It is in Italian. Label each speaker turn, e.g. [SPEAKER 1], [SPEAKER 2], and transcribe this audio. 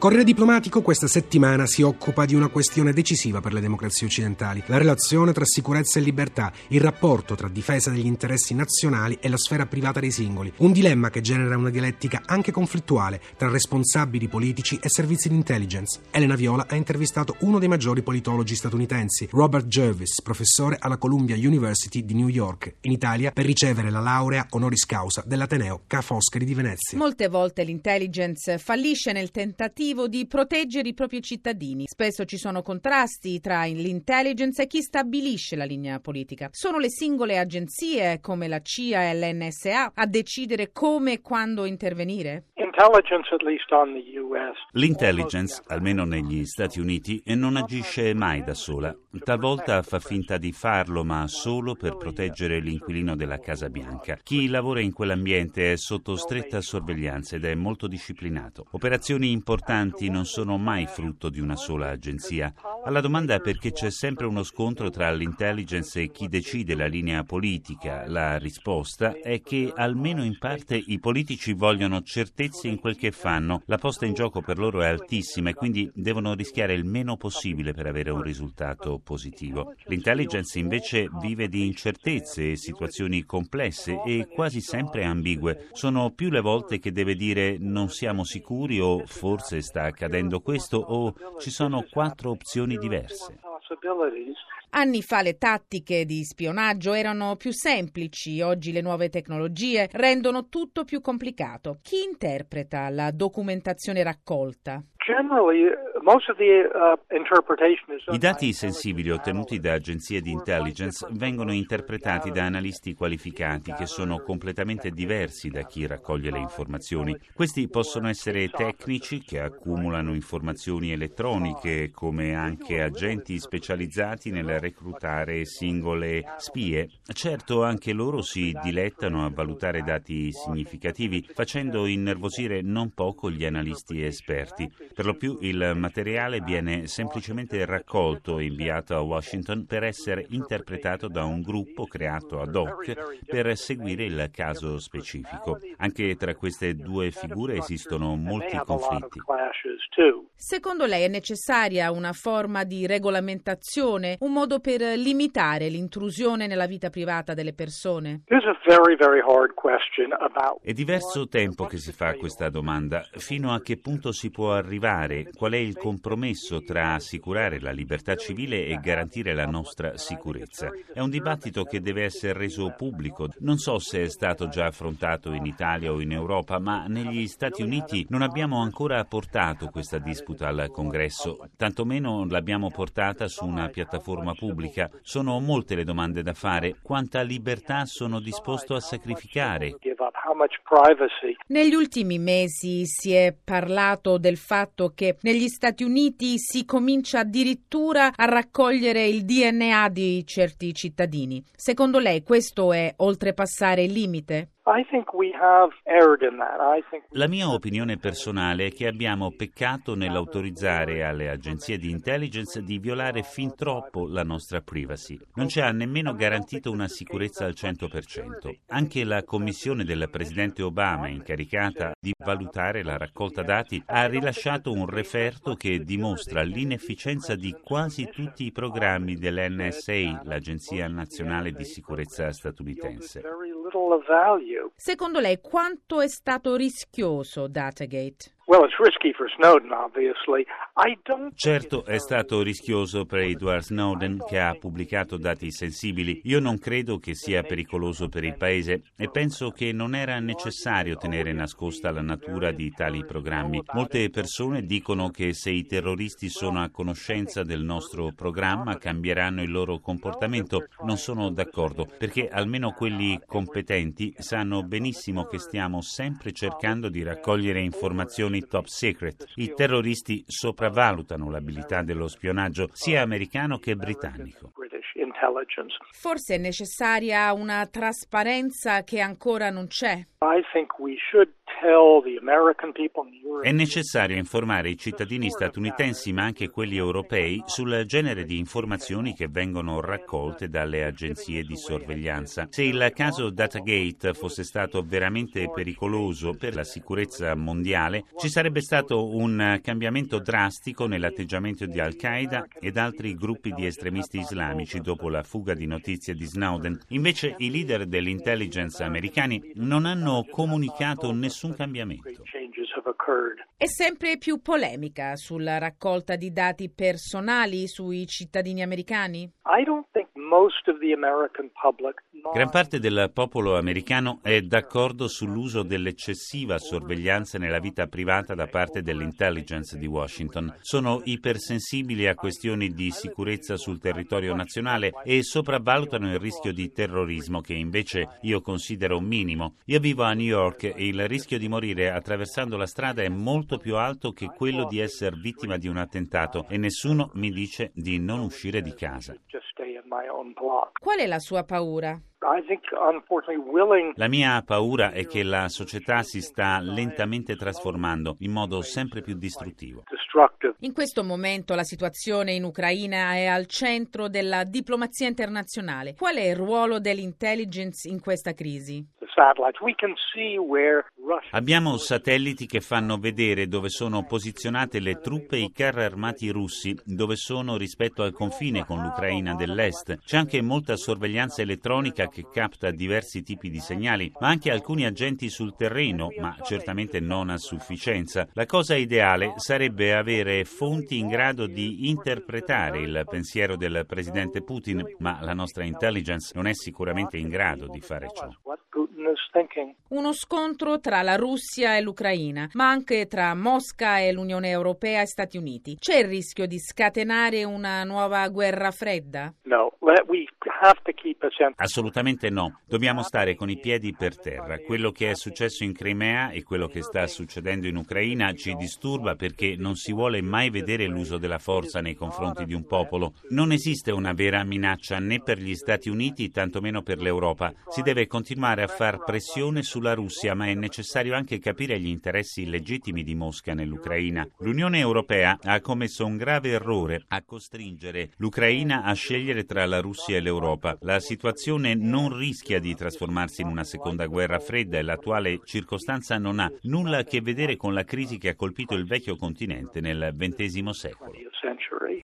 [SPEAKER 1] Corriere diplomatico questa settimana si occupa di una questione decisiva per le democrazie occidentali, la relazione tra sicurezza e libertà, il rapporto tra difesa degli interessi nazionali e la sfera privata dei singoli, un dilemma che genera una dialettica anche conflittuale tra responsabili politici e servizi di intelligence. Elena Viola ha intervistato uno dei maggiori politologi statunitensi, Robert Jervis, professore alla Columbia University di New York, in Italia per ricevere la laurea honoris causa dell'Ateneo Ca' Foscari di Venezia.
[SPEAKER 2] Molte volte l'intelligence fallisce nel tentativo tentativo di proteggere i propri cittadini. Spesso ci sono contrasti tra l'intelligence e chi stabilisce la linea politica. Sono le singole agenzie come la CIA e l'NSA a decidere come e quando intervenire?
[SPEAKER 3] L'intelligence, almeno negli Stati Uniti, non agisce mai da sola. Talvolta fa finta di farlo, ma solo per proteggere l'inquilino della Casa Bianca. Chi lavora in quell'ambiente è sotto stretta sorveglianza ed è molto disciplinato. Operazioni importanti non sono mai frutto di una sola agenzia. Alla domanda perché c'è sempre uno scontro tra l'intelligence e chi decide la linea politica, la risposta è che almeno in parte i politici vogliono certezza in quel che fanno. La posta in gioco per loro è altissima e quindi devono rischiare il meno possibile per avere un risultato positivo. L'intelligence invece vive di incertezze e situazioni complesse e quasi sempre ambigue. Sono più le volte che deve dire non siamo sicuri o forse sta accadendo questo o ci sono quattro opzioni diverse.
[SPEAKER 2] Anni fa le tattiche di spionaggio erano più semplici, oggi le nuove tecnologie rendono tutto più complicato. Chi interpreta la documentazione raccolta?
[SPEAKER 3] Uh, I dati sensibili ottenuti da agenzie di intelligence vengono interpretati da analisti qualificati che sono completamente diversi da chi raccoglie le informazioni. Questi possono essere tecnici che accumulano informazioni elettroniche, come anche agenti specializzati nel reclutare singole spie. Certo, anche loro si dilettano a valutare dati significativi, facendo innervosire non poco gli analisti esperti. Per lo più il materiale viene semplicemente raccolto e inviato a Washington per essere interpretato da un gruppo creato ad hoc per seguire il caso specifico. Anche tra queste due figure esistono molti conflitti.
[SPEAKER 2] Secondo lei è necessaria una forma di regolamentazione, un modo per limitare l'intrusione nella vita privata delle persone?
[SPEAKER 3] È diverso tempo che si fa questa domanda. Fino a che punto si può arrivare? qual è il compromesso tra assicurare la libertà civile e garantire la nostra sicurezza. È un dibattito che deve essere reso pubblico. Non so se è stato già affrontato in Italia o in Europa, ma negli Stati Uniti non abbiamo ancora portato questa disputa al Congresso, tantomeno l'abbiamo portata su una piattaforma pubblica. Sono molte le domande da fare. Quanta libertà sono disposto a sacrificare?
[SPEAKER 2] Negli ultimi mesi si è parlato del fatto che negli Stati Uniti si comincia addirittura a raccogliere il DNA di certi cittadini. Secondo lei questo è oltrepassare il limite?
[SPEAKER 3] La mia opinione personale è che abbiamo peccato nell'autorizzare alle agenzie di intelligence di violare fin troppo la nostra privacy. Non ci ha nemmeno garantito una sicurezza al 100%. Anche la commissione del presidente Obama, incaricata di valutare la raccolta dati, ha rilasciato un referto che dimostra l'inefficienza di quasi tutti i programmi dell'NSA, l'Agenzia Nazionale di Sicurezza statunitense.
[SPEAKER 2] Secondo lei quanto è stato rischioso Datagate?
[SPEAKER 3] Certo è stato rischioso per Edward Snowden che ha pubblicato dati sensibili. Io non credo che sia pericoloso per il Paese e penso che non era necessario tenere nascosta la natura di tali programmi. Molte persone dicono che se i terroristi sono a conoscenza del nostro programma cambieranno il loro comportamento. Non sono d'accordo perché almeno quelli competenti sanno benissimo che stiamo sempre cercando di raccogliere informazioni top secret. I terroristi sopravvalutano l'abilità dello spionaggio sia americano che britannico.
[SPEAKER 2] Forse è necessaria una trasparenza che ancora non c'è.
[SPEAKER 3] È necessario informare i cittadini statunitensi, ma anche quelli europei, sul genere di informazioni che vengono raccolte dalle agenzie di sorveglianza. Se il caso Datagate fosse stato veramente pericoloso per la sicurezza mondiale, ci sarebbe stato un cambiamento drastico nell'atteggiamento di Al-Qaeda ed altri gruppi di estremisti islamici dopo la fuga di notizie di Snowden. Invece i leader dell'intelligence americani non hanno comunicato nessun cambiamento.
[SPEAKER 2] È sempre più polemica sulla raccolta di dati personali sui cittadini americani?
[SPEAKER 3] I don't Gran parte del popolo americano è d'accordo sull'uso dell'eccessiva sorveglianza nella vita privata da parte dell'intelligence di Washington. Sono ipersensibili a questioni di sicurezza sul territorio nazionale e sopravvalutano il rischio di terrorismo che invece io considero minimo. Io vivo a New York e il rischio di morire attraversando la strada è molto più alto che quello di essere vittima di un attentato e nessuno mi dice di non uscire di casa.
[SPEAKER 2] Qual è la sua paura?
[SPEAKER 3] La mia paura è che la società si sta lentamente trasformando in modo sempre più distruttivo.
[SPEAKER 2] In questo momento la situazione in Ucraina è al centro della diplomazia internazionale. Qual è il ruolo dell'intelligence in questa crisi?
[SPEAKER 3] Abbiamo satelliti che fanno vedere dove sono posizionate le truppe e i carri armati russi, dove sono rispetto al confine con l'Ucraina dell'Est. C'è anche molta sorveglianza elettronica che capta diversi tipi di segnali, ma anche alcuni agenti sul terreno, ma certamente non a sufficienza. La cosa ideale sarebbe avere fonti in grado di interpretare il pensiero del presidente Putin, ma la nostra intelligence non è sicuramente in grado di fare ciò.
[SPEAKER 2] Uno scontro tra la Russia e l'Ucraina, ma anche tra Mosca e l'Unione Europea e Stati Uniti. C'è il rischio di scatenare una nuova guerra fredda?
[SPEAKER 3] Assolutamente no. Dobbiamo stare con i piedi per terra. Quello che è successo in Crimea e quello che sta succedendo in Ucraina ci disturba perché non si vuole mai vedere l'uso della forza nei confronti di un popolo. Non esiste una vera minaccia né per gli Stati Uniti, tantomeno per l'Europa. Si deve continuare a far pressione sulla Russia, ma è necessario anche capire gli interessi illegittimi di Mosca nell'Ucraina. L'Unione Europea ha commesso un grave errore a costringere l'Ucraina a scegliere tra la Russia e l'Europa. Europa. La situazione non rischia di trasformarsi in una seconda guerra fredda e l'attuale circostanza non ha nulla a che vedere con la crisi che ha colpito il vecchio continente nel XX secolo.